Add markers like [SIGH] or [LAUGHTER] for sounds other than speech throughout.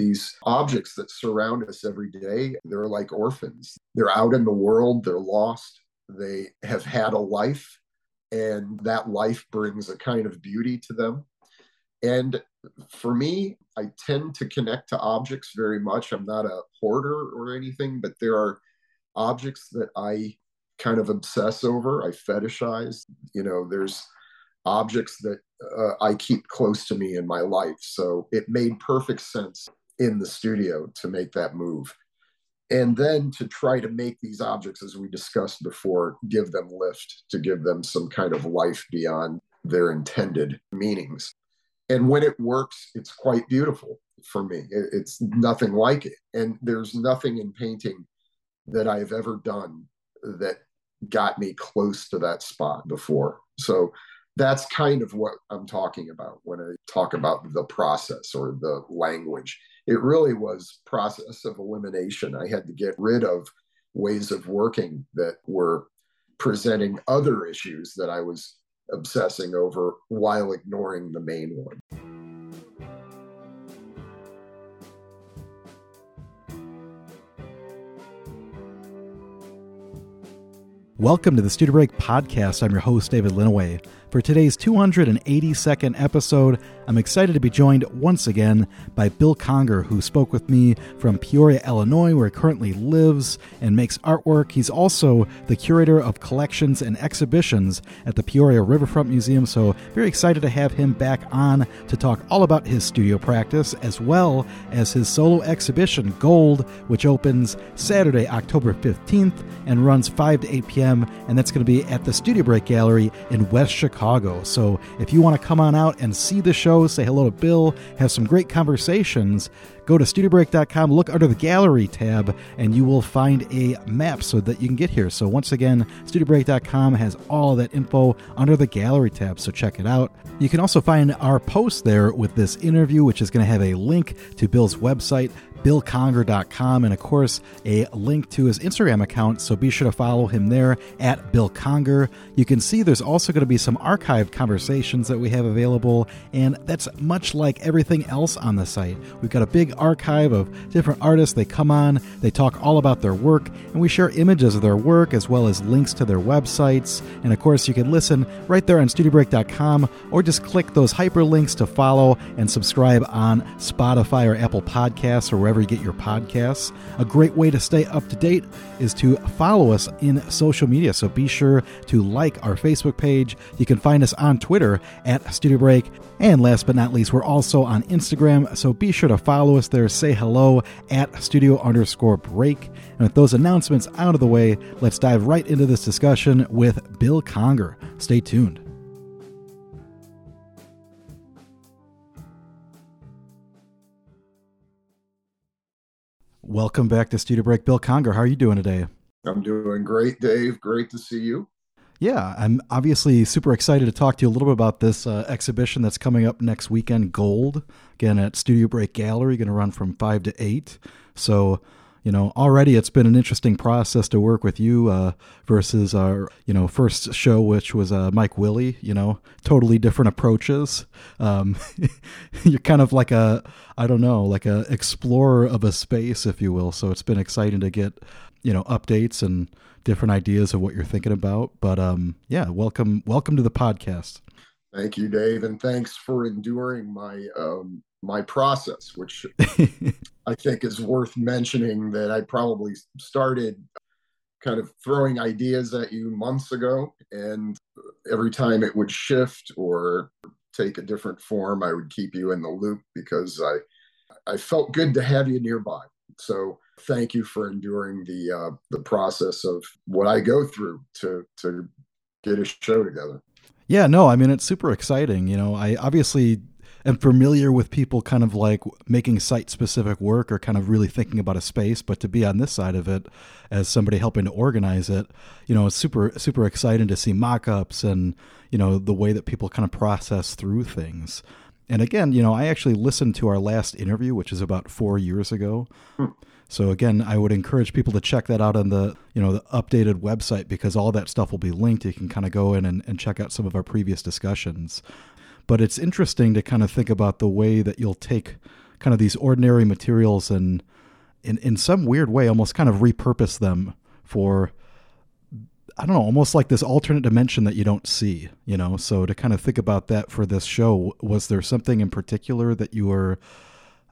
these objects that surround us every day, they're like orphans. They're out in the world, they're lost, they have had a life, and that life brings a kind of beauty to them. And for me, I tend to connect to objects very much. I'm not a hoarder or anything, but there are objects that I kind of obsess over, I fetishize. You know, there's objects that uh, I keep close to me in my life. So it made perfect sense in the studio to make that move. And then to try to make these objects, as we discussed before, give them lift, to give them some kind of life beyond their intended meanings. And when it works, it's quite beautiful for me. It's nothing like it. And there's nothing in painting that I've ever done that got me close to that spot before. So that's kind of what I'm talking about when I talk mm-hmm. about the process or the language. It really was process of elimination. I had to get rid of ways of working that were presenting other issues that I was obsessing over while ignoring the main one. Welcome to the Studio Break podcast. I'm your host, David Linneweh. For today's 282nd episode, I'm excited to be joined once again by Bill Conger, who spoke with me from Peoria, Illinois, where he currently lives and makes artwork. He's also the curator of collections and exhibitions at the Peoria Riverfront Museum, so very excited to have him back on to talk all about his studio practice as well as his solo exhibition, Gold, which opens Saturday, October 15th and runs 5 to 8 p.m., and that's going to be at the Studio Break Gallery in West Chicago. Chicago. So if you want to come on out and see the show, say hello to Bill, have some great conversations, go to studiobreak.com, look under the gallery tab, and you will find a map so that you can get here. So once again, studiobreak.com has all that info under the gallery tab, so check it out. You can also find our post there with this interview, which is going to have a link to Bill's website, billconger.com, and of course, a link to his Instagram account. So be sure to follow him there at Bill Conger. You can see there's also going to be some archived conversations that we have available, and that's much like everything else on the site. We've got a big archive of different artists. They come on, they talk all about their work, and we share images of their work as well as links to their websites. And of course, you can listen right there on studiobreak.com or just click those hyperlinks to follow and subscribe on Spotify or Apple Podcasts or wherever you get your podcasts. A great way to stay up to date is to follow us in social media. So be sure to like our Facebook page. You can find us on Twitter at Studio Break. And last but not least, we're also on Instagram. So be sure to follow us there. Say hello at studio underscore break. And with those announcements out of the way, let's dive right into this discussion with Bill Conger. Stay tuned. Welcome back to Studio Break. Bill Conger, how are you doing today? I'm doing great, Dave. Great to see you. Yeah, I'm obviously super excited to talk to you a little bit about this uh, exhibition that's coming up next weekend, Gold, again at Studio Break Gallery, going to run from 5 to 8. So, you know, already it's been an interesting process to work with you uh, versus our, you know, first show, which was uh, Mike Willie. You know, totally different approaches. Um, [LAUGHS] you're kind of like a, I don't know, like a explorer of a space, if you will. So it's been exciting to get, you know, updates and different ideas of what you're thinking about. But um, yeah, welcome, welcome to the podcast. Thank you, Dave, and thanks for enduring my um, my process, which [LAUGHS] I think is worth mentioning that I probably started kind of throwing ideas at you months ago. And every time it would shift or take a different form, I would keep you in the loop because I, I felt good to have you nearby. So thank you for enduring the uh, the process of what I go through to to get a show together. Yeah, no, I mean it's super exciting. You know, I obviously am familiar with people kind of like making site specific work or kind of really thinking about a space, but to be on this side of it as somebody helping to organize it, you know, it's super super exciting to see mock-ups and, you know, the way that people kind of process through things. And again, you know, I actually listened to our last interview, which is about 4 years ago. Hmm. So again, I would encourage people to check that out on the you know the updated website because all that stuff will be linked. You can kind of go in and, and check out some of our previous discussions. But it's interesting to kind of think about the way that you'll take kind of these ordinary materials and in in some weird way almost kind of repurpose them for I don't know, almost like this alternate dimension that you don't see, you know. So to kind of think about that for this show, was there something in particular that you were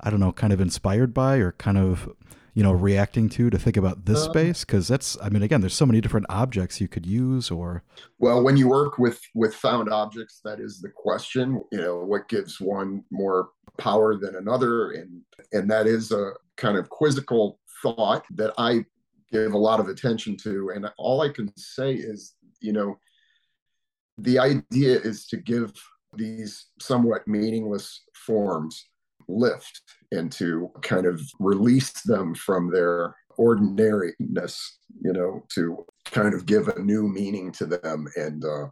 I don't know, kind of inspired by or kind of you know reacting to to think about this um, space? Because that's i mean again there's so many different objects you could use or well when you work with with found objects that is the question you know what gives one more power than another? And and that is a kind of quizzical thought that i give a lot of attention to. And all i can say is you know the idea is to give these somewhat meaningless forms lift and to kind of release them from their ordinariness, you know, to kind of give a new meaning to them and uh,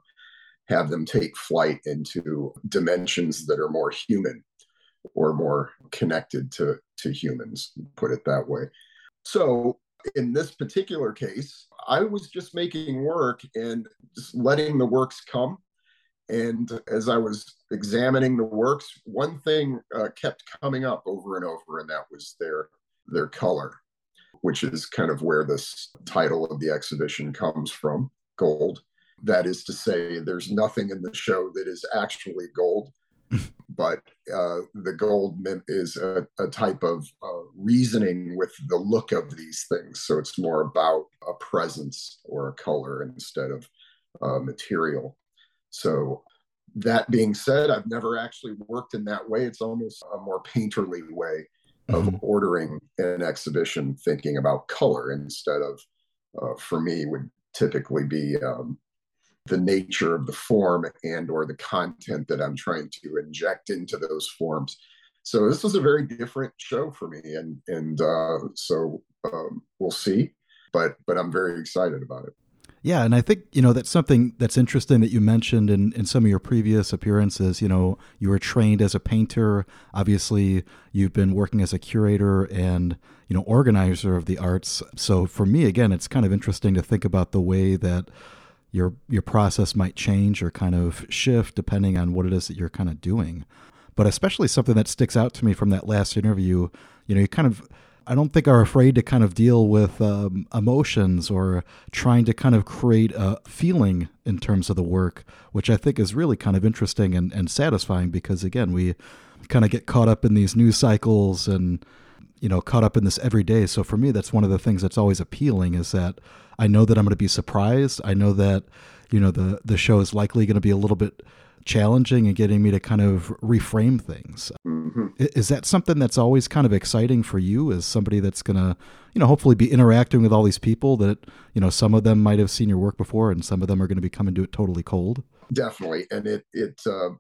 have them take flight into dimensions that are more human or more connected to, to humans, put it that way. So, in this particular case, I was just making work and just letting the works come and as I was examining the works, one thing uh, kept coming up over and over, and that was their their color, which is kind of where this title of the exhibition comes from, gold. That is to say, there's nothing in the show that is actually gold, [LAUGHS] but uh, the gold is a, a type of uh, reasoning with the look of these things. So it's more about a presence or a color instead of uh, material. So that being said, I've never actually worked in that way. It's almost a more painterly way of mm-hmm. ordering an exhibition, thinking about color instead of, uh, for me, would typically be um, the nature of the form and or the content that I'm trying to inject into those forms. So this was a very different show for me, and and uh, so um, we'll see, but but I'm very excited about it. Yeah, and I think you know that's something that's interesting that you mentioned in, in some of your previous appearances. You know, you were trained as a painter. Obviously, you've been working as a curator and you know organizer of the arts. So for me, again, it's kind of interesting to think about the way that your your process might change or kind of shift depending on what it is that you're kind of doing. But especially something that sticks out to me from that last interview. You know, you kind of I don't think are afraid to kind of deal with um, emotions or trying to kind of create a feeling in terms of the work, which I think is really kind of interesting and, and satisfying because, again, we kind of get caught up in these news cycles and, you know, caught up in this every day. So for me, that's one of the things that's always appealing is that I know that I'm going to be surprised. I know that, you know, the, the show is likely going to be a little bit challenging and getting me to kind of reframe things. Mm-hmm. Is that something that's always kind of exciting for you as somebody that's going to, you know, hopefully be interacting with all these people that, you know, some of them might have seen your work before and some of them are going to be coming to it totally cold? Definitely. And it, it, uh,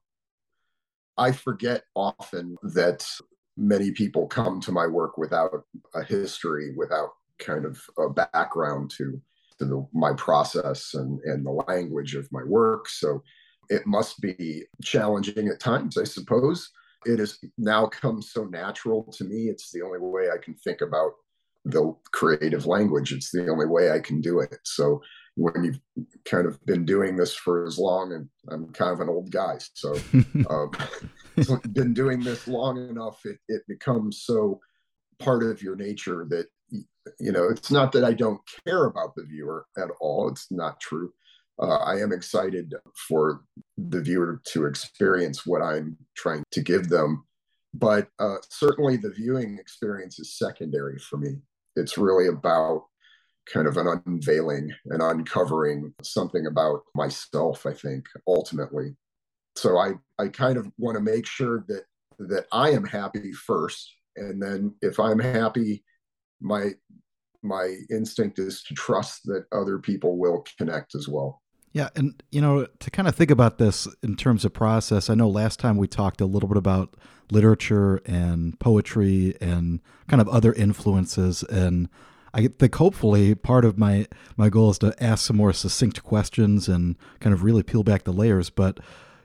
I forget often that many people come to my work without a history, without kind of a background to, to the, my process and, and the language of my work. So it must be challenging at times, I suppose. It has now come so natural to me. It's the only way I can think about the creative language. It's the only way I can do it. So when you've kind of been doing this for as long, and I'm kind of an old guy, so [LAUGHS] um, [LAUGHS] been doing this long enough, it, it becomes so part of your nature that you know it's not that I don't care about the viewer at all. It's not true uh, I am excited for the viewer to experience what I'm trying to give them. But uh, certainly the viewing experience is secondary for me. It's really about kind of an unveiling and uncovering something about myself, I think, ultimately. So I, I kind of want to make sure that that I am happy first. And then if I'm happy, my my instinct is to trust that other people will connect as well. Yeah, and you know, to kind of think about this in terms of process, I know last time we talked a little bit about literature and poetry and kind of other influences and I think hopefully part of my my goal is to ask some more succinct questions and kind of really peel back the layers, but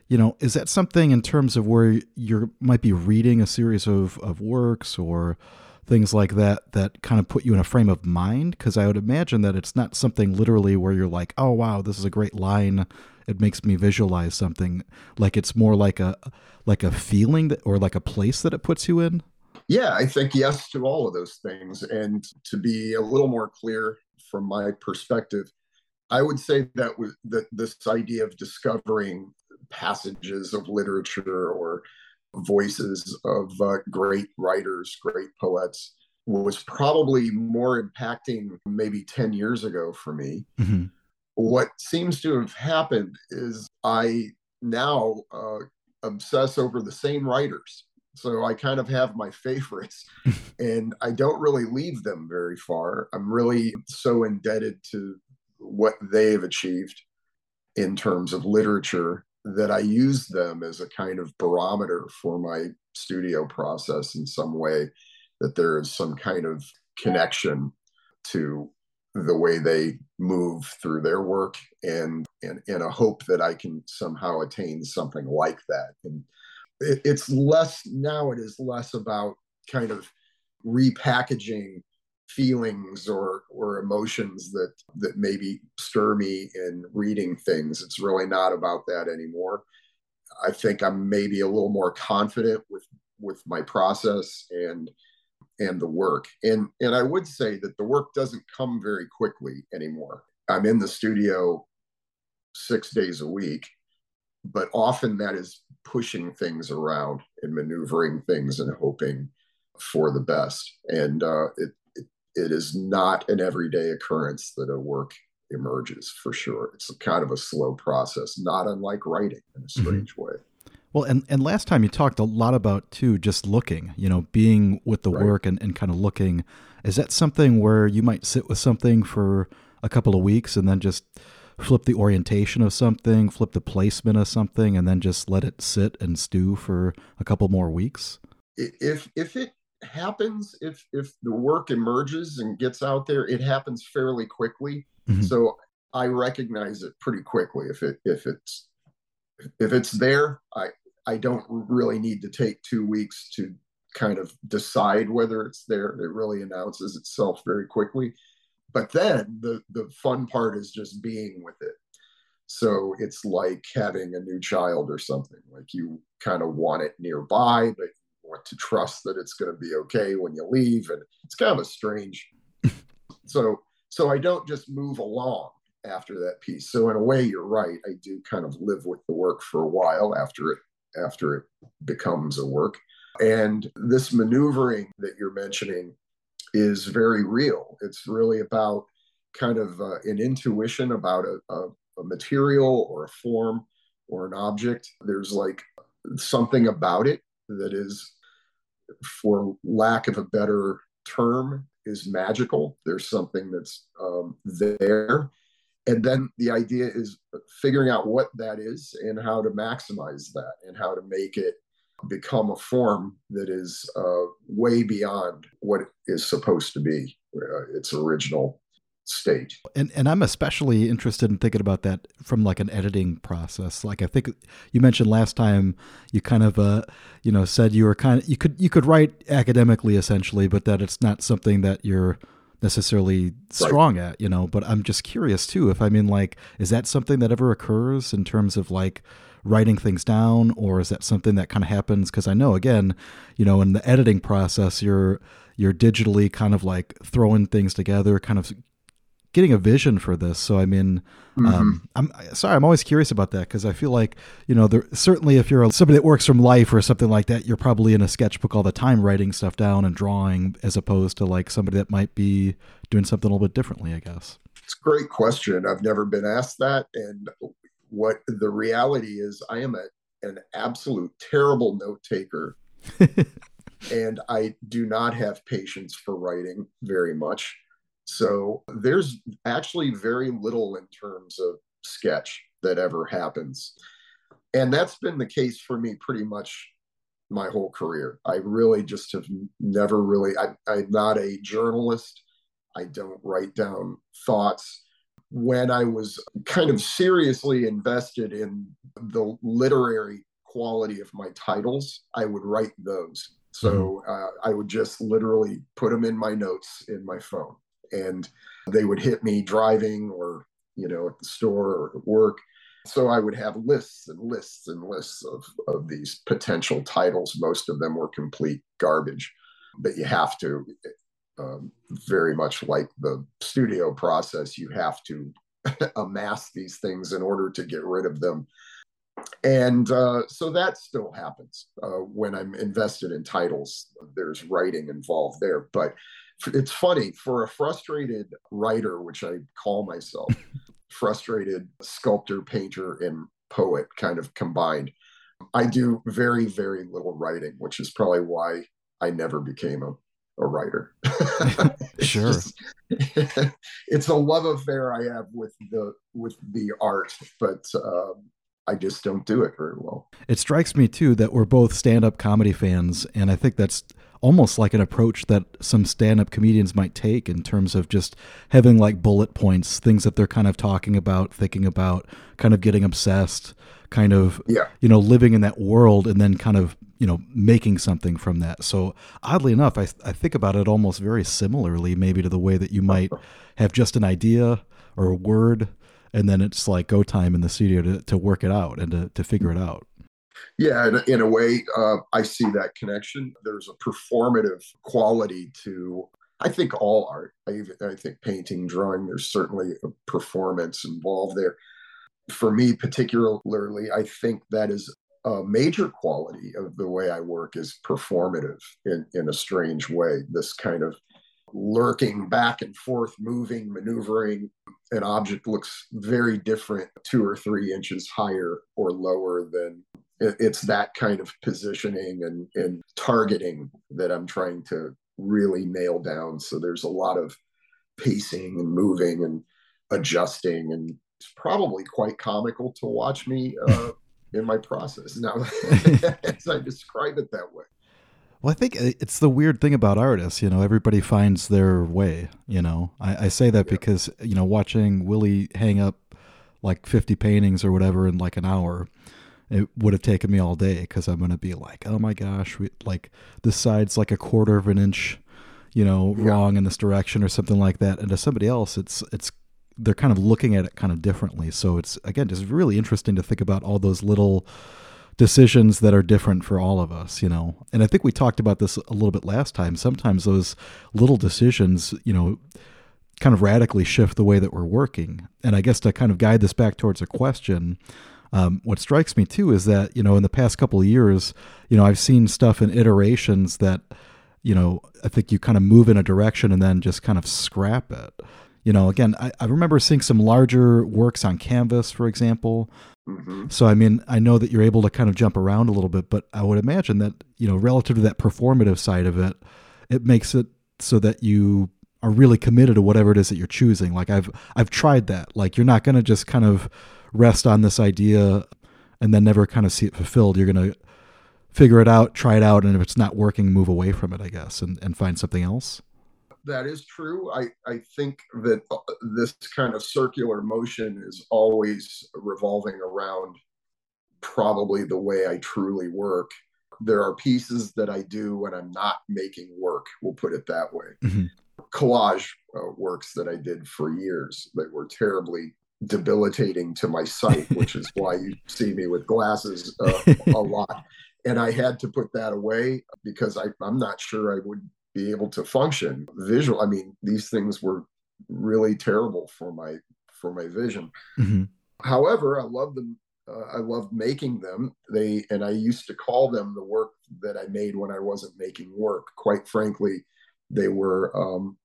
you know, is that something in terms of where you might be reading a series of, of works or things like that that kind of put you in a frame of mind? Because i would imagine that it's not something literally where you're like oh wow this is a great line. It makes me visualize something. Like it's more like a like a feeling that or like a place that it puts you in? Yeah, I think yes to all of those things. And to be a little more clear from my perspective, I would say that that this idea of discovering passages of literature or voices of uh, great writers, great poets, was probably more impacting maybe 10 years ago for me. Mm-hmm. What seems to have happened is I now uh, obsess over the same writers. So I kind of have my [LAUGHS] favorites [LAUGHS] and I don't really leave them very far. I'm really so indebted to what they've achieved in terms of literature that I use them as a kind of barometer for my studio process in some way, that there is some kind of connection to the way they move through their work and and, and a hope that I can somehow attain something like that. And it, it's less now it is less about kind of repackaging feelings or or emotions that that maybe stir me in reading things. It's really not about that anymore. I think i'm maybe a little more confident with with my process and and the work. And and i would say that the work doesn't come very quickly anymore. I'm in the studio six days a week but often that is pushing things around and maneuvering things and hoping for the best. And uh, it it is not an everyday occurrence that a work emerges for sure. It's kind of a slow process, not unlike writing in a mm-hmm. strange mm-hmm. way. Well, and, and last time you talked a lot about too, just looking, you know, being with the right. work and, and kind of looking. Is that something where you might sit with something for a couple of weeks and then just flip the orientation of something, flip the placement of something, and then just let it sit and stew for a couple more weeks? If if it happens if if the work emerges and gets out there it happens fairly quickly. Mm-hmm. so i recognize it pretty quickly. If it if it's if it's there i i don't really need to take two weeks to kind of decide whether it's there. It really announces itself very quickly. But then the the fun part is just being with it. So it's like having a new child or something like you kind of want it nearby but want to trust that it's going to be okay when you leave and it's kind of a strange [LAUGHS] so so i don't just move along after that piece. So in a way you're right i do kind of live with the work for a while after it after it becomes a work. And this maneuvering that you're mentioning is very real. It's really about kind of uh, an intuition about a, a, a material or a form or an object. There's like something about it that is for lack of a better term, is magical. There's something that's um, there. And then the idea is figuring out what that is and how to maximize that and how to make it become a form that is uh, way beyond what is supposed to be, uh, its original state. And and I'm especially interested in thinking about that from like an editing process. Like I think you mentioned last time you kind of uh you know said you were kind of you could you could write academically essentially, but that it's not something that you're necessarily strong right. at, you know, but I'm just curious too if I mean like is that something that ever occurs in terms of like writing things down or is that something that kind of happens because I know again, you know, in the editing process you're you're digitally kind of like throwing things together, kind of getting a vision for this. So I mean, mm-hmm. um, I'm sorry, I'm always curious about that because I feel like you know, there, certainly if you're somebody that works from life or something like that, you're probably in a sketchbook all the time writing stuff down and drawing, as opposed to like somebody that might be doing something a little bit differently. I guess it's a great question. I've never been asked that, and what the reality is, I am a, an absolute terrible note taker. [LAUGHS] and I do not have patience for writing very much. So there's actually very little in terms of sketch that ever happens. And that's been the case for me pretty much my whole career. I really just have never really, I, I'm not a journalist. I don't write down thoughts. When I was kind of seriously invested in the literary quality of my titles, I would write those. So mm-hmm. uh, I would just literally put them in my notes in my phone and they would hit me driving or you know at the store or at work. So i would have lists and lists and lists of, of these potential titles. Most of them were complete garbage but you have to um, very much like the studio process you have to [LAUGHS] amass these things in order to get rid of them. And uh, so that still happens uh, when i'm invested in titles there's writing involved there but it's funny for a frustrated writer which i call myself [LAUGHS] frustrated sculptor painter and poet kind of combined i do very very little writing which is probably why i never became a a writer. [LAUGHS] sure. Just, [LAUGHS] it's a love affair I have with the with the art, but um, I just don't do it very well. It strikes me too that we're both stand-up comedy fans, and I think that's almost like an approach that some stand-up comedians might take in terms of just having like bullet points, things that they're kind of talking about, thinking about, kind of getting obsessed, kind of yeah. you know living in that world, and then kind of you know making something from that. So oddly enough, I I think about it almost very similarly, maybe to the way that you might have just an idea or a word and then it's like go time in the studio to, to work it out and to, to figure it out yeah in, in a way uh, i see that connection. There's a performative quality to i think all art. I, even, I think painting drawing there's certainly a performance involved there. For me particularly i think that is a major quality of the way i work is performative in, in a strange way. This kind of lurking back and forth, moving, maneuvering. An object looks very different two or three inches higher or lower than it's that kind of positioning and, and targeting that I'm trying to really nail down. So there's a lot of pacing and moving and adjusting, and it's probably quite comical to watch me uh, [LAUGHS] in my process now [LAUGHS] as I describe it that way. Well, I think it's the weird thing about artists. You know, everybody finds their way. You know, I, I say that yeah. because you know, watching Willie hang up like fifty paintings or whatever in like an hour, it would have taken me all day because I'm gonna be like, oh my gosh, we, like this side's like a quarter of an inch, you know, yeah. wrong in this direction or something like that. And to somebody else, it's it's they're kind of looking at it kind of differently. So it's again just really interesting to think about all those little decisions that are different for all of us, you know. And I think we talked about this a little bit last time. Sometimes those little decisions, you know, kind of radically shift the way that we're working. And I guess to kind of guide this back towards a question, um, what strikes me too is that, you know, in the past couple of years, you know, I've seen stuff in iterations that, you know, I think you kind of move in a direction and then just kind of scrap it. You know, again, I, I remember seeing some larger works on canvas, for example, Mm-hmm. So, I mean, I know that you're able to kind of jump around a little bit, but I would imagine that, you know, relative to that performative side of it, it makes it so that you are really committed to whatever it is that you're choosing. Like I've I've tried that. Like you're not going to just kind of rest on this idea and then never kind of see it fulfilled. You're going to figure it out, try it out, and if it's not working, move away from it, I guess, and, and find something else that is true. I, I think that uh, this kind of circular motion is always revolving around probably the way I truly work. There are pieces that I do when I'm not making work, we'll put it that way. Mm-hmm. Collage uh, works that I did for years that were terribly debilitating to my sight, which is why you see me with glasses uh, a [LAUGHS] lot. And I had to put that away because I, I'm not sure I would be able to function. Visual i mean these things were really terrible for my for my vision. Mm-hmm. however i love them uh, i love making them. They and i used to call them the work that i made when i wasn't making work. Quite frankly they were um,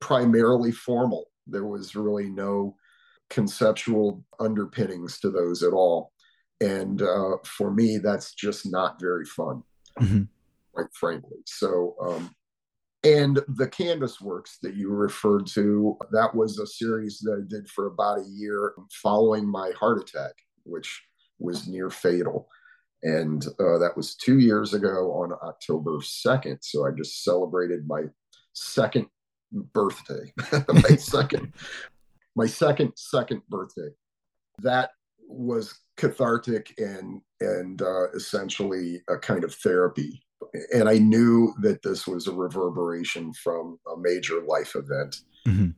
primarily formal. There was really no conceptual underpinnings to those at all and uh, for me that's just not very fun mm-hmm. quite frankly so um, and the canvas works that you referred to, that was a series that I did for about a year following my heart attack, which was near fatal. And uh, that was two years ago on October 2nd. So I just celebrated my second birthday, [LAUGHS] my [LAUGHS] second, my second, second birthday. That was cathartic and, and uh, essentially a kind of therapy and I knew that this was a reverberation from a major life event. Mm-hmm.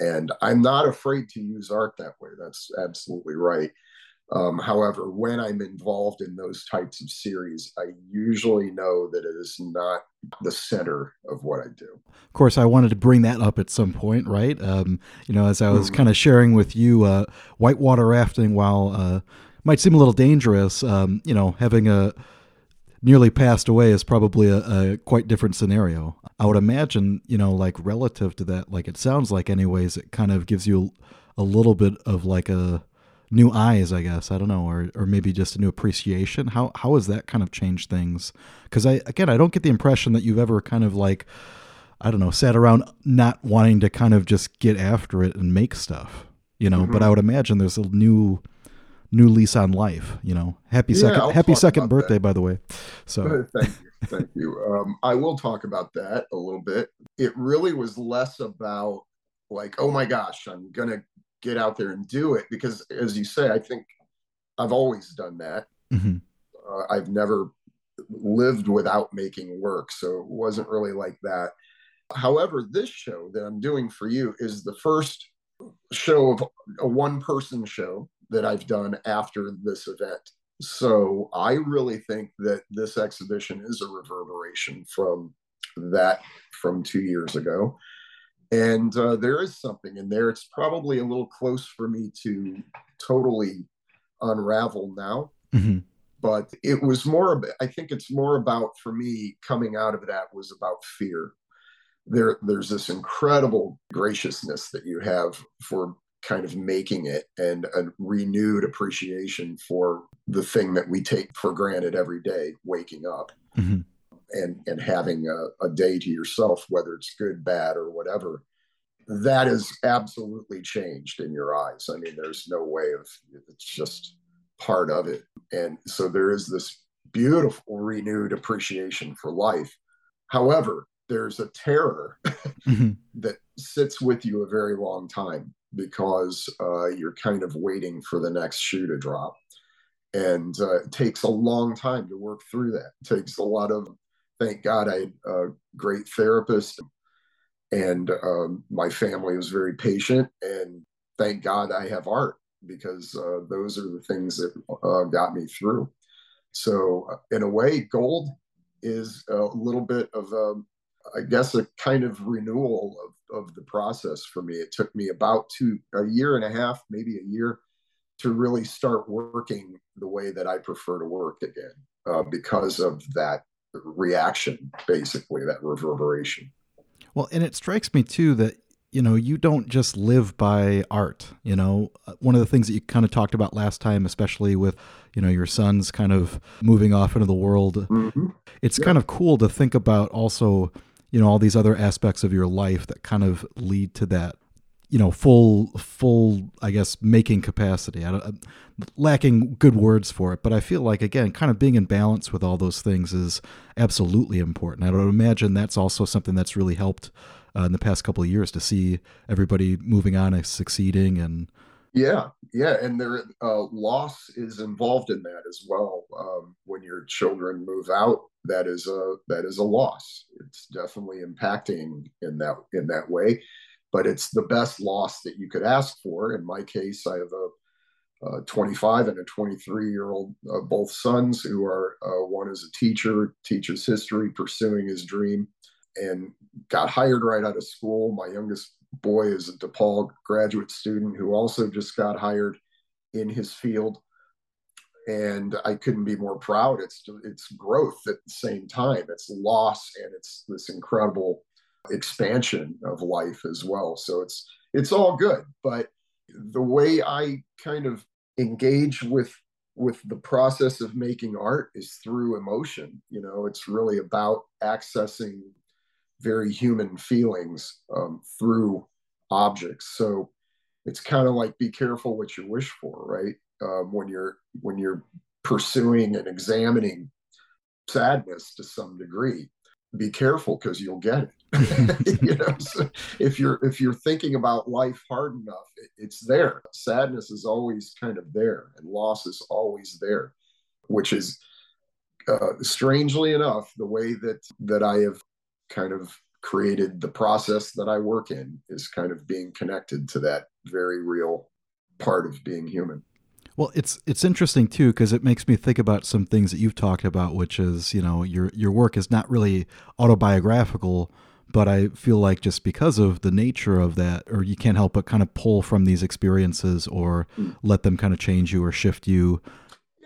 And I'm not afraid to use art that way. That's absolutely right. Um, however, when I'm involved in those types of series, I usually know that it is not the center of what I do. Of course, I wanted to bring that up at some point, right? Um, you know, as I was mm-hmm. kind of sharing with you, uh, whitewater rafting, while uh, might seem a little dangerous, um, you know, having a nearly passed away is probably a, a, quite different scenario. I would imagine, you know, like relative to that, like it sounds like, anyways, it kind of gives you a little bit of like a new eyes, I guess. I don't know, or or maybe just a new appreciation. How how has that kind of changed things? Because I again, I don't get the impression that you've ever kind of like, I don't know, sat around not wanting to kind of just get after it and make stuff, you know. Mm-hmm. But I would imagine there's a new new lease on life. You know, happy yeah, second I'll happy second birthday, that. by the way. So thank you. Thank you. Um, I will talk about that a little bit. It really was less about like, oh my gosh, I'm gonna get out there and do it because as you say i think i've always done that. Mm-hmm. uh, i've never lived without making work so it wasn't really like that. However this show that i'm doing for you is the first show of a one person show that i've done after this event. So i really think that this exhibition is a reverberation from that from two years ago and uh, there is something in there. It's probably a little close for me to totally unravel now. Mm-hmm. But it was more, I think it's more about, for me, coming out of that was about fear. There, there's this incredible graciousness that you have for kind of making it and a renewed appreciation for the thing that we take for granted every day, waking up. Mm-hmm and and having a, a, day to yourself, whether it's good, bad, or whatever, that is absolutely changed in your eyes. I mean, there's no way of it's just part of it. And so there is this beautiful renewed appreciation for life. However, there's a terror [LAUGHS] mm-hmm. that sits with you a very long time because uh, you're kind of waiting for the next shoe to drop. And uh, it takes a long time to work through that. It takes a lot of thank God I had a great therapist. And um, my family was very patient. And thank God I have art because uh, those are the things that uh, got me through. So, uh, in a way, gold is a little bit of, a, um, I guess, a kind of renewal of, of the process for me. It took me about two, a year and a half, maybe a year, to really start working the way that I prefer to work again uh, because of that reaction, basically, that reverberation. Well, and it strikes me too that you know you don't just live by art. You know, uh, one of the things that you kind of talked about last time, especially with you know your son's kind of moving off into the world, mm-hmm. it's yeah. kind of cool to think about also you know all these other aspects of your life that kind of lead to that you know full full i guess making capacity. I am lacking good words for it but i feel like again kind of being in balance with all those things is absolutely important. I would imagine that's also something that's really helped uh, in the past couple of years to see everybody moving on and succeeding and yeah yeah and their uh, loss is involved in that as well. Um, when your children move out that is a that is a loss. It's definitely impacting in that in that way but it's the best loss that you could ask for. In my case, I have a, a 25 and a 23 year old, uh, both sons who are uh, one is a teacher, teaches history, pursuing his dream, and got hired right out of school. My youngest boy is a DePaul graduate student who also just got hired in his field. And I couldn't be more proud. It's it's growth at the same time. It's loss and it's this incredible expansion of life as well. So it's it's all good, but the way I kind of engage with with the process of making art is through emotion. You know, it's really about accessing very human feelings um, through objects. So it's kind of like be careful what you wish for, right? Um, when you're when you're pursuing and examining sadness to some degree, be careful because you'll get it. [LAUGHS] [LAUGHS] you know, so if you're if you're thinking about life hard enough, it, it's there. Sadness is always kind of there, and loss is always there, which is uh, strangely enough the way that that I have kind of created the process that I work in is kind of being connected to that very real part of being human. Well, it's it's interesting too because it makes me think about some things that you've talked about, which is you know your your work is not really autobiographical, but I feel like just because of the nature of that, or you can't help but kind of pull from these experiences or mm. let them kind of change you or shift you.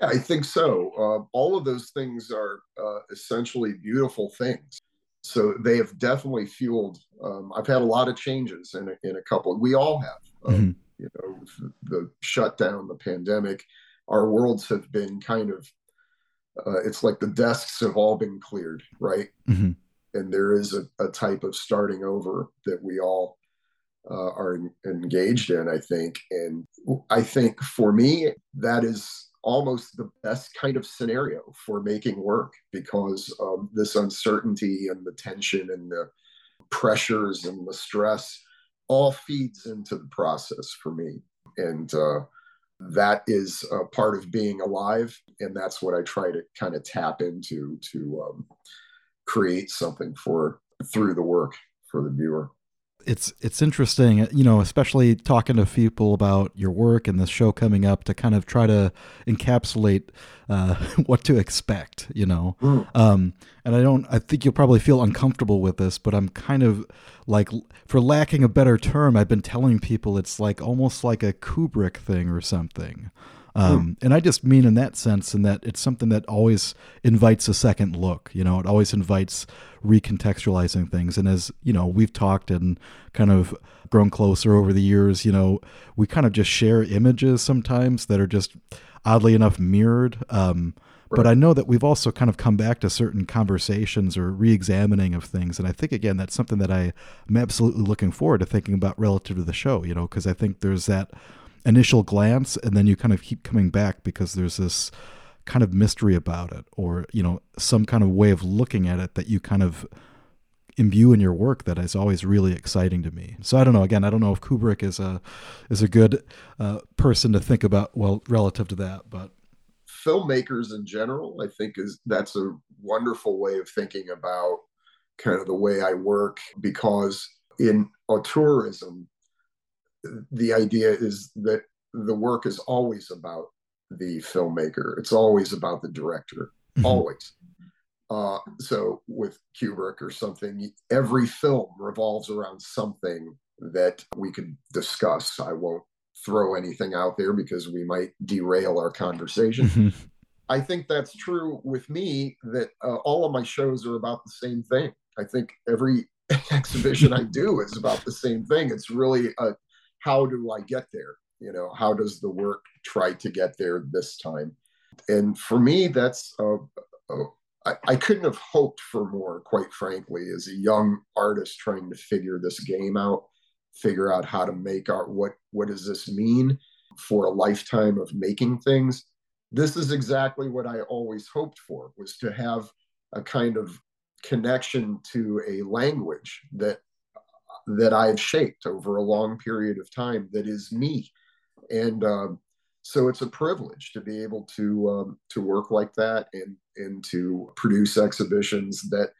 Yeah, I think so. Uh, all of those things are uh, essentially beautiful things. So they have definitely fueled. Um, I've had a lot of changes in a, in a couple. We all have. Um, mm-hmm you know the shutdown the pandemic our worlds have been kind of uh, it's like the desks have all been cleared right? Mm-hmm. and there is a, a, type of starting over that we all uh, are in, engaged in i think. And i think for me that is almost the best kind of scenario for making work because of this uncertainty and the tension and the pressures and the stress all feeds into the process for me. And uh, that is a part of being alive. And that's what I try to kind of tap into to um, create something for through the work for the viewer it's it's interesting, you know, especially talking to people about your work and the show coming up to kind of try to encapsulate uh, [LAUGHS] what to expect, you know. Mm. Um, and I don't, I think you'll probably feel uncomfortable with this, but I'm kind of like, for lacking a better term, I've been telling people it's like almost like a Kubrick thing or something. Um, And I just mean in that sense, in that it's something that always invites a second look. You know, it always invites recontextualizing things. And as you know, we've talked and kind of grown closer over the years. You know, we kind of just share images sometimes that are just oddly enough mirrored. Um, right. But I know that we've also kind of come back to certain conversations or re-examining of things, and I think again that's something that I am absolutely looking forward to thinking about relative to the show. You know, because I think there's that initial glance and then you kind of keep coming back because there's this kind of mystery about it or you know some kind of way of looking at it that you kind of imbue in your work that is always really exciting to me. So i don't know. Again i don't know if kubrick is a is a good uh, person to think about well relative to that but filmmakers in general i think is that's a wonderful way of thinking about kind of the way i work because in auteurism the idea is that the work is always about the filmmaker. It's always about the director, mm-hmm. always. Uh, so with Kubrick or something, every film revolves around something that we could discuss. I won't throw anything out there because we might derail our conversation. Mm-hmm. I think that's true with me that uh, all of my shows are about the same thing. I think every [LAUGHS] exhibition I do is about the same thing. It's really a how do I get there? You know, how does the work try to get there this time? And for me, that's uh, uh, I, I couldn't have hoped for more, quite frankly, as a young artist trying to figure this game out, figure out how to make art. What what does this mean for a lifetime of making things? This is exactly what I always hoped for was to have a kind of connection to a language that that I've shaped over a long period of time that is me. And um, so it's a privilege to be able to um, to work like that and and to produce exhibitions that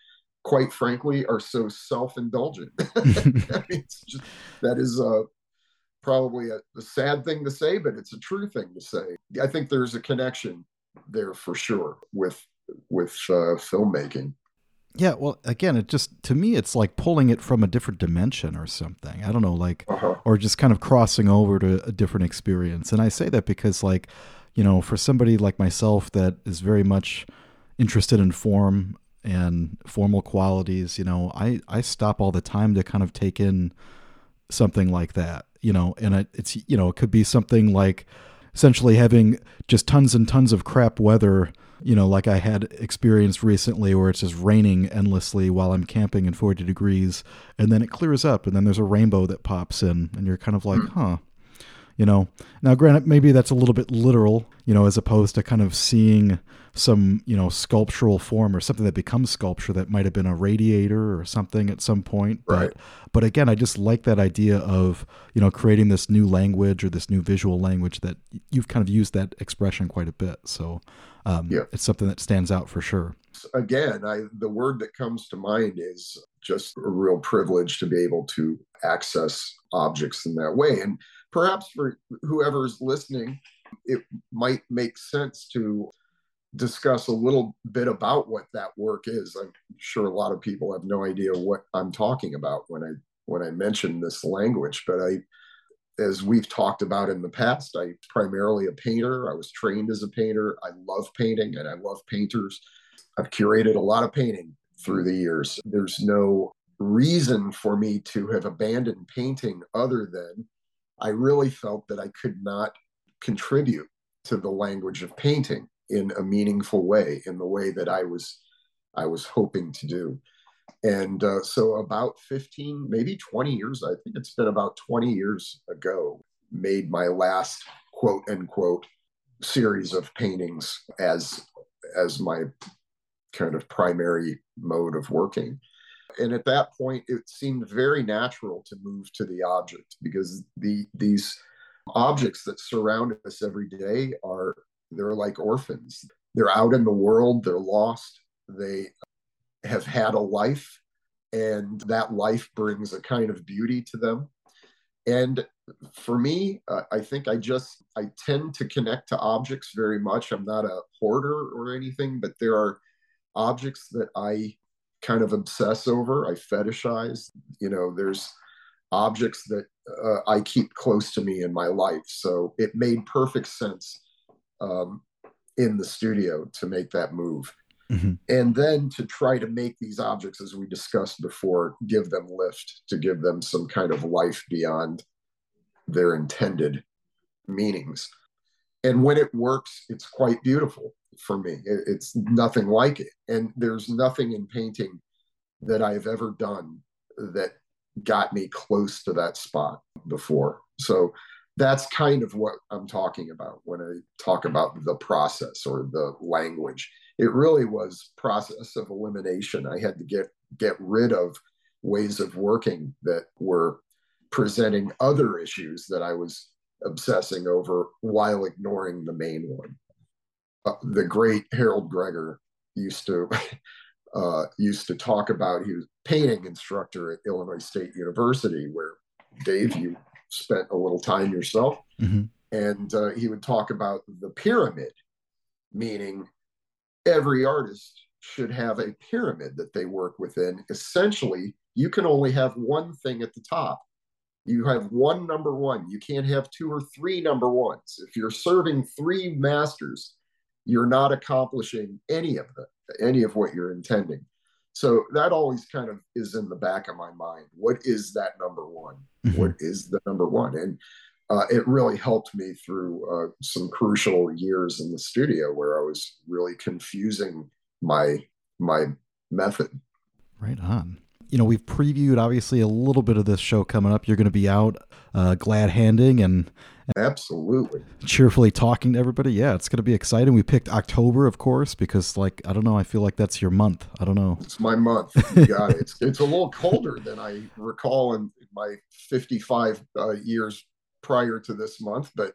quite frankly are so self-indulgent. [LAUGHS] I mean, that is uh, probably a, a, sad thing to say but it's a true thing to say. I think there's a connection there for sure with with uh, filmmaking yeah, well, again, it just to me, it's like pulling it from a different dimension or something. I don't know, like, uh-huh. or just kind of crossing over to a different experience. And I say that because, like, you know, for somebody like myself that is very much interested in form and formal qualities, you know, I I stop all the time to kind of take in something like that, you know, and it, it's you know, it could be something like essentially having just tons and tons of crap weather you know, like I had experienced recently where it's just raining endlessly while I'm camping in 40 degrees and then it clears up and then there's a rainbow that pops in and you're kind of like, hmm. huh. You know, now granted, maybe that's a little bit literal, you know, as opposed to kind of seeing some, you know, sculptural form or something that becomes sculpture that might have been a radiator or something at some point. Right. But, but again, I just like that idea of, you know, creating this new language or this new visual language that you've kind of used that expression quite a bit. So um, yeah. it's something that stands out for sure. Again, I, the word that comes to mind is just a real privilege to be able to access objects in that way. And perhaps for whoever's listening, it might make sense to discuss a little bit about what that work is. I'm sure a lot of people have no idea what I'm talking about when I when I mention this language, but I as we've talked about in the past, I primarily a painter. I was trained as a painter. I love painting and I love painters. I've curated a lot of painting through the years. There's no reason for me to have abandoned painting other than I really felt that I could not contribute to the language of painting in a meaningful way, in the way that I was I was hoping to do. And uh, so, about 15, maybe 20 years, I think it's been about 20 years ago, made my last quote unquote series of paintings as as my kind of primary mode of working. And at that point, it seemed very natural to move to the object because the these objects that surround us every day are they're like orphans. They're out in the world, they're lost, they have had a life, and that life brings a kind of beauty to them. And for me, uh, I think I just I tend to connect to objects very much. I'm not a hoarder or anything, but there are objects that I kind of obsess over. I fetishize. You know, there's objects that uh, I keep close to me in my life. So it made perfect sense um, in the studio to make that move. Mm-hmm. And then to try to make these objects, as we discussed before, give them lift, to give them some kind of life beyond their intended meanings. And when it works, it's quite beautiful for me. It's nothing like it. And there's nothing in painting that I've ever done that got me close to that spot before. So that's kind of what I'm talking about when I talk about the process or the language. It really was process of elimination. I had to get get rid of ways of working that were presenting other issues that I was obsessing over while ignoring the main one. Uh, the great Harold Gregor used to [LAUGHS] uh, used to talk about. He was painting instructor at Illinois State University, where Dave, you spent a little time yourself, mm-hmm. and uh, he would talk about the pyramid, meaning every artist should have a pyramid that they work within. Essentially, you can only have one thing at the top. You have one number one. You can't have two or three number ones. If you're serving three masters, you're not accomplishing any of them, any of what you're intending. So that always kind of is in the back of my mind. What is that number one? Mm-hmm. What is the number one? And uh, it really helped me through uh, some crucial years in the studio where I was really confusing my my method. Right on. You know, we've previewed obviously a little bit of this show coming up. You're going to be out uh, glad handing and Absolutely. Cheerfully talking to everybody. Yeah, it's going to be exciting. We picked October, of course, because like I don't know, I feel like that's your month. I don't know. It's my month. You got it. It's it's a little colder than I recall in my 55 uh, years prior to this month, but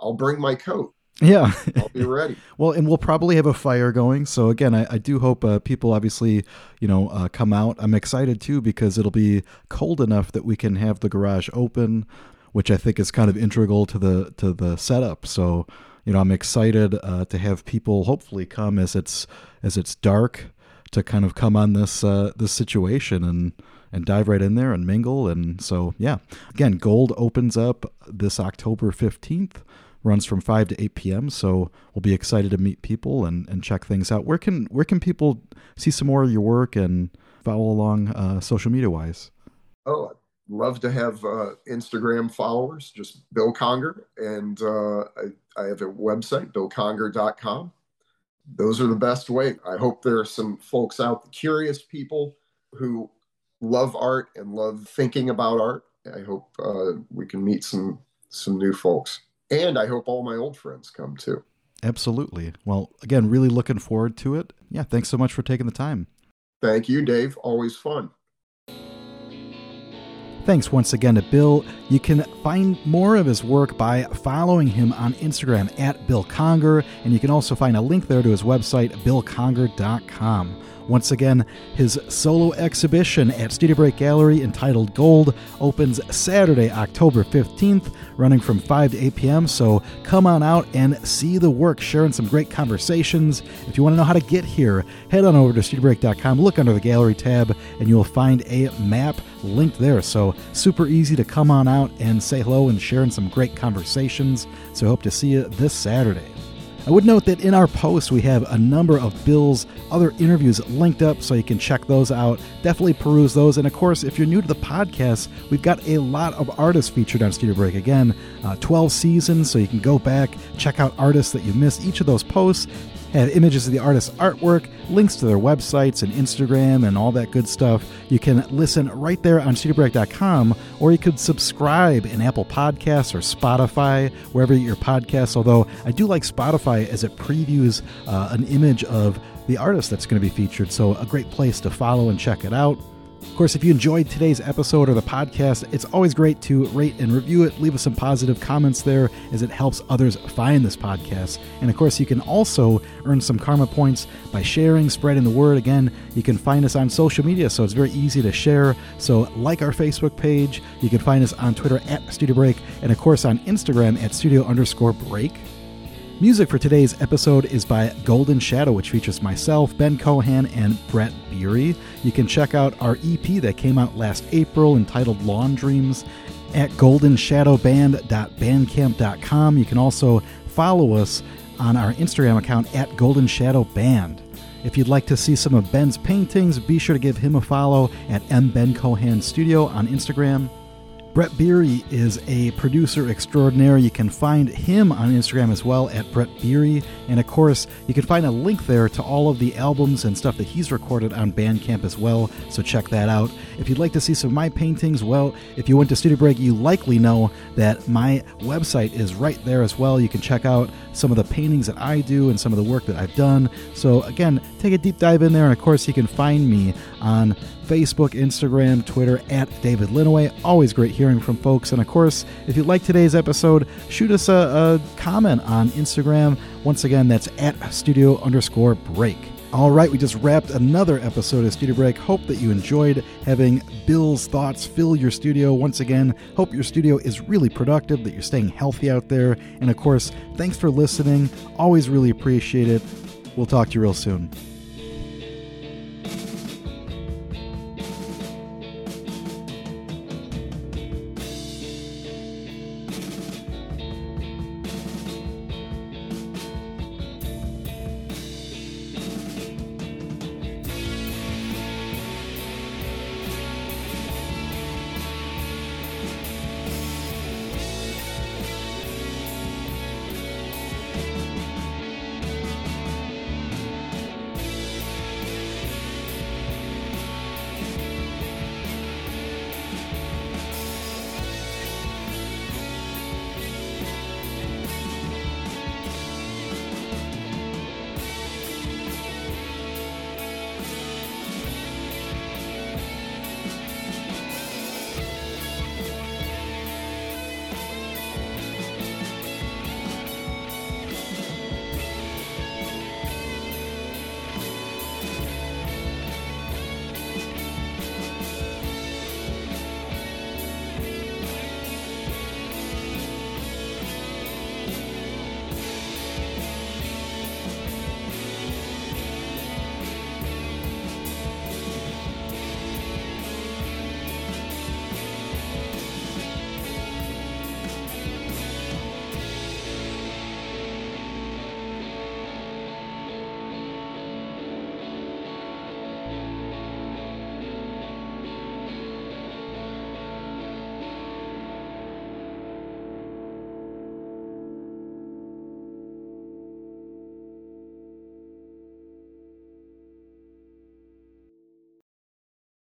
I'll bring my coat. Yeah, I'll be ready. [LAUGHS] well, and we'll probably have a fire going. So again, I, I do hope uh, people obviously, you know, uh, come out. I'm excited too because it'll be cold enough that we can have the garage open which I think is kind of integral to the to the setup. So, you know, I'm excited uh, to have people hopefully come as it's as it's dark to kind of come on this uh, this situation and and dive right in there and mingle. And so, yeah, again, Gold opens up this October 15th, runs from 5 to 8 p.m. So we'll be excited to meet people and, and check things out. Where can where can people see some more of your work and follow along uh, social media wise? Oh, love to have uh, Instagram followers, just Bill Conger. And uh, I, I, have a website, billconger.com. Those are the best way. I hope there are some folks out, curious people who love art and love thinking about art. I hope uh, we can meet some some new folks. And I hope all my old friends come too. Absolutely. Well, again, really looking forward to it. Yeah, thanks so much for taking the time. Thank you, Dave. Always fun. Thanks once again to Bill. You can find more of his work by following him on Instagram at Bill Conger, and you can also find a link there to his website, billconger.com. Once again, his solo exhibition at Studio Break Gallery entitled Gold opens Saturday, October 15th, running from 5 to 8 p.m. So come on out and see the work, sharing some great conversations. If you want to know how to get here, head on over to studiobreak.com, look under the gallery tab, and you will find a map linked there. So super easy to come on out and say hello and sharing some great conversations. So hope to see you this Saturday. I would note that in our post, we have a number of Bill's other interviews linked up so you can check those out. Definitely peruse those. And of course, if you're new to the podcast, we've got a lot of artists featured on Studio Break. Again, uh, 12 seasons, so you can go back, check out artists that you missed. Each of those posts have images of the artist's artwork, links to their websites and Instagram and all that good stuff. You can listen right there on studiobreak.com, or you could subscribe in Apple Podcasts or Spotify, wherever you your podcasts. Although I do like Spotify as it previews uh, an image of the artist that's going to be featured. So, a great place to follow and check it out. Of course, if you enjoyed today's episode or the podcast, it's always great to rate and review it. Leave us some positive comments there as it helps others find this podcast. And of course, you can also earn some karma points by sharing, spreading the word. Again, you can find us on social media, so it's very easy to share. So, like our Facebook page, you can find us on Twitter at Studio Break, and of course on Instagram at Studio underscore Break. Music for today's episode is by Golden Shadow, which features myself, Ben Cohan, and Brett Beery. You can check out our EP that came out last April entitled Lawn Dreams at goldenshadowband.bandcamp.com. You can also follow us on our Instagram account at Golden Shadow Band. If you'd like to see some of Ben's paintings, be sure to give him a follow at M Ben Cohan Studio on Instagram. Brett Beery is a producer extraordinaire. You can find him on Instagram as well at Brett Beery. And of course, you can find a link there to all of the albums and stuff that he's recorded on Bandcamp as well. So check that out. If you'd like to see some of my paintings, well, if you went to Studio Break, you likely know that my website is right there as well. You can check out some of the paintings that I do and some of the work that I've done. So again, take a deep dive in there. And of course, you can find me on Facebook, Instagram, Twitter at David Linneweh. Always great hearing from folks. And of course, if you like today's episode, shoot us a, a comment on Instagram. Once again, that's at studio underscore break. All right, we just wrapped another episode of Studio Break. Hope that you enjoyed having Bill's thoughts fill your studio once again. Hope your studio is really productive, that you're staying healthy out there. And of course, thanks for listening. Always really appreciate it. We'll talk to you real soon.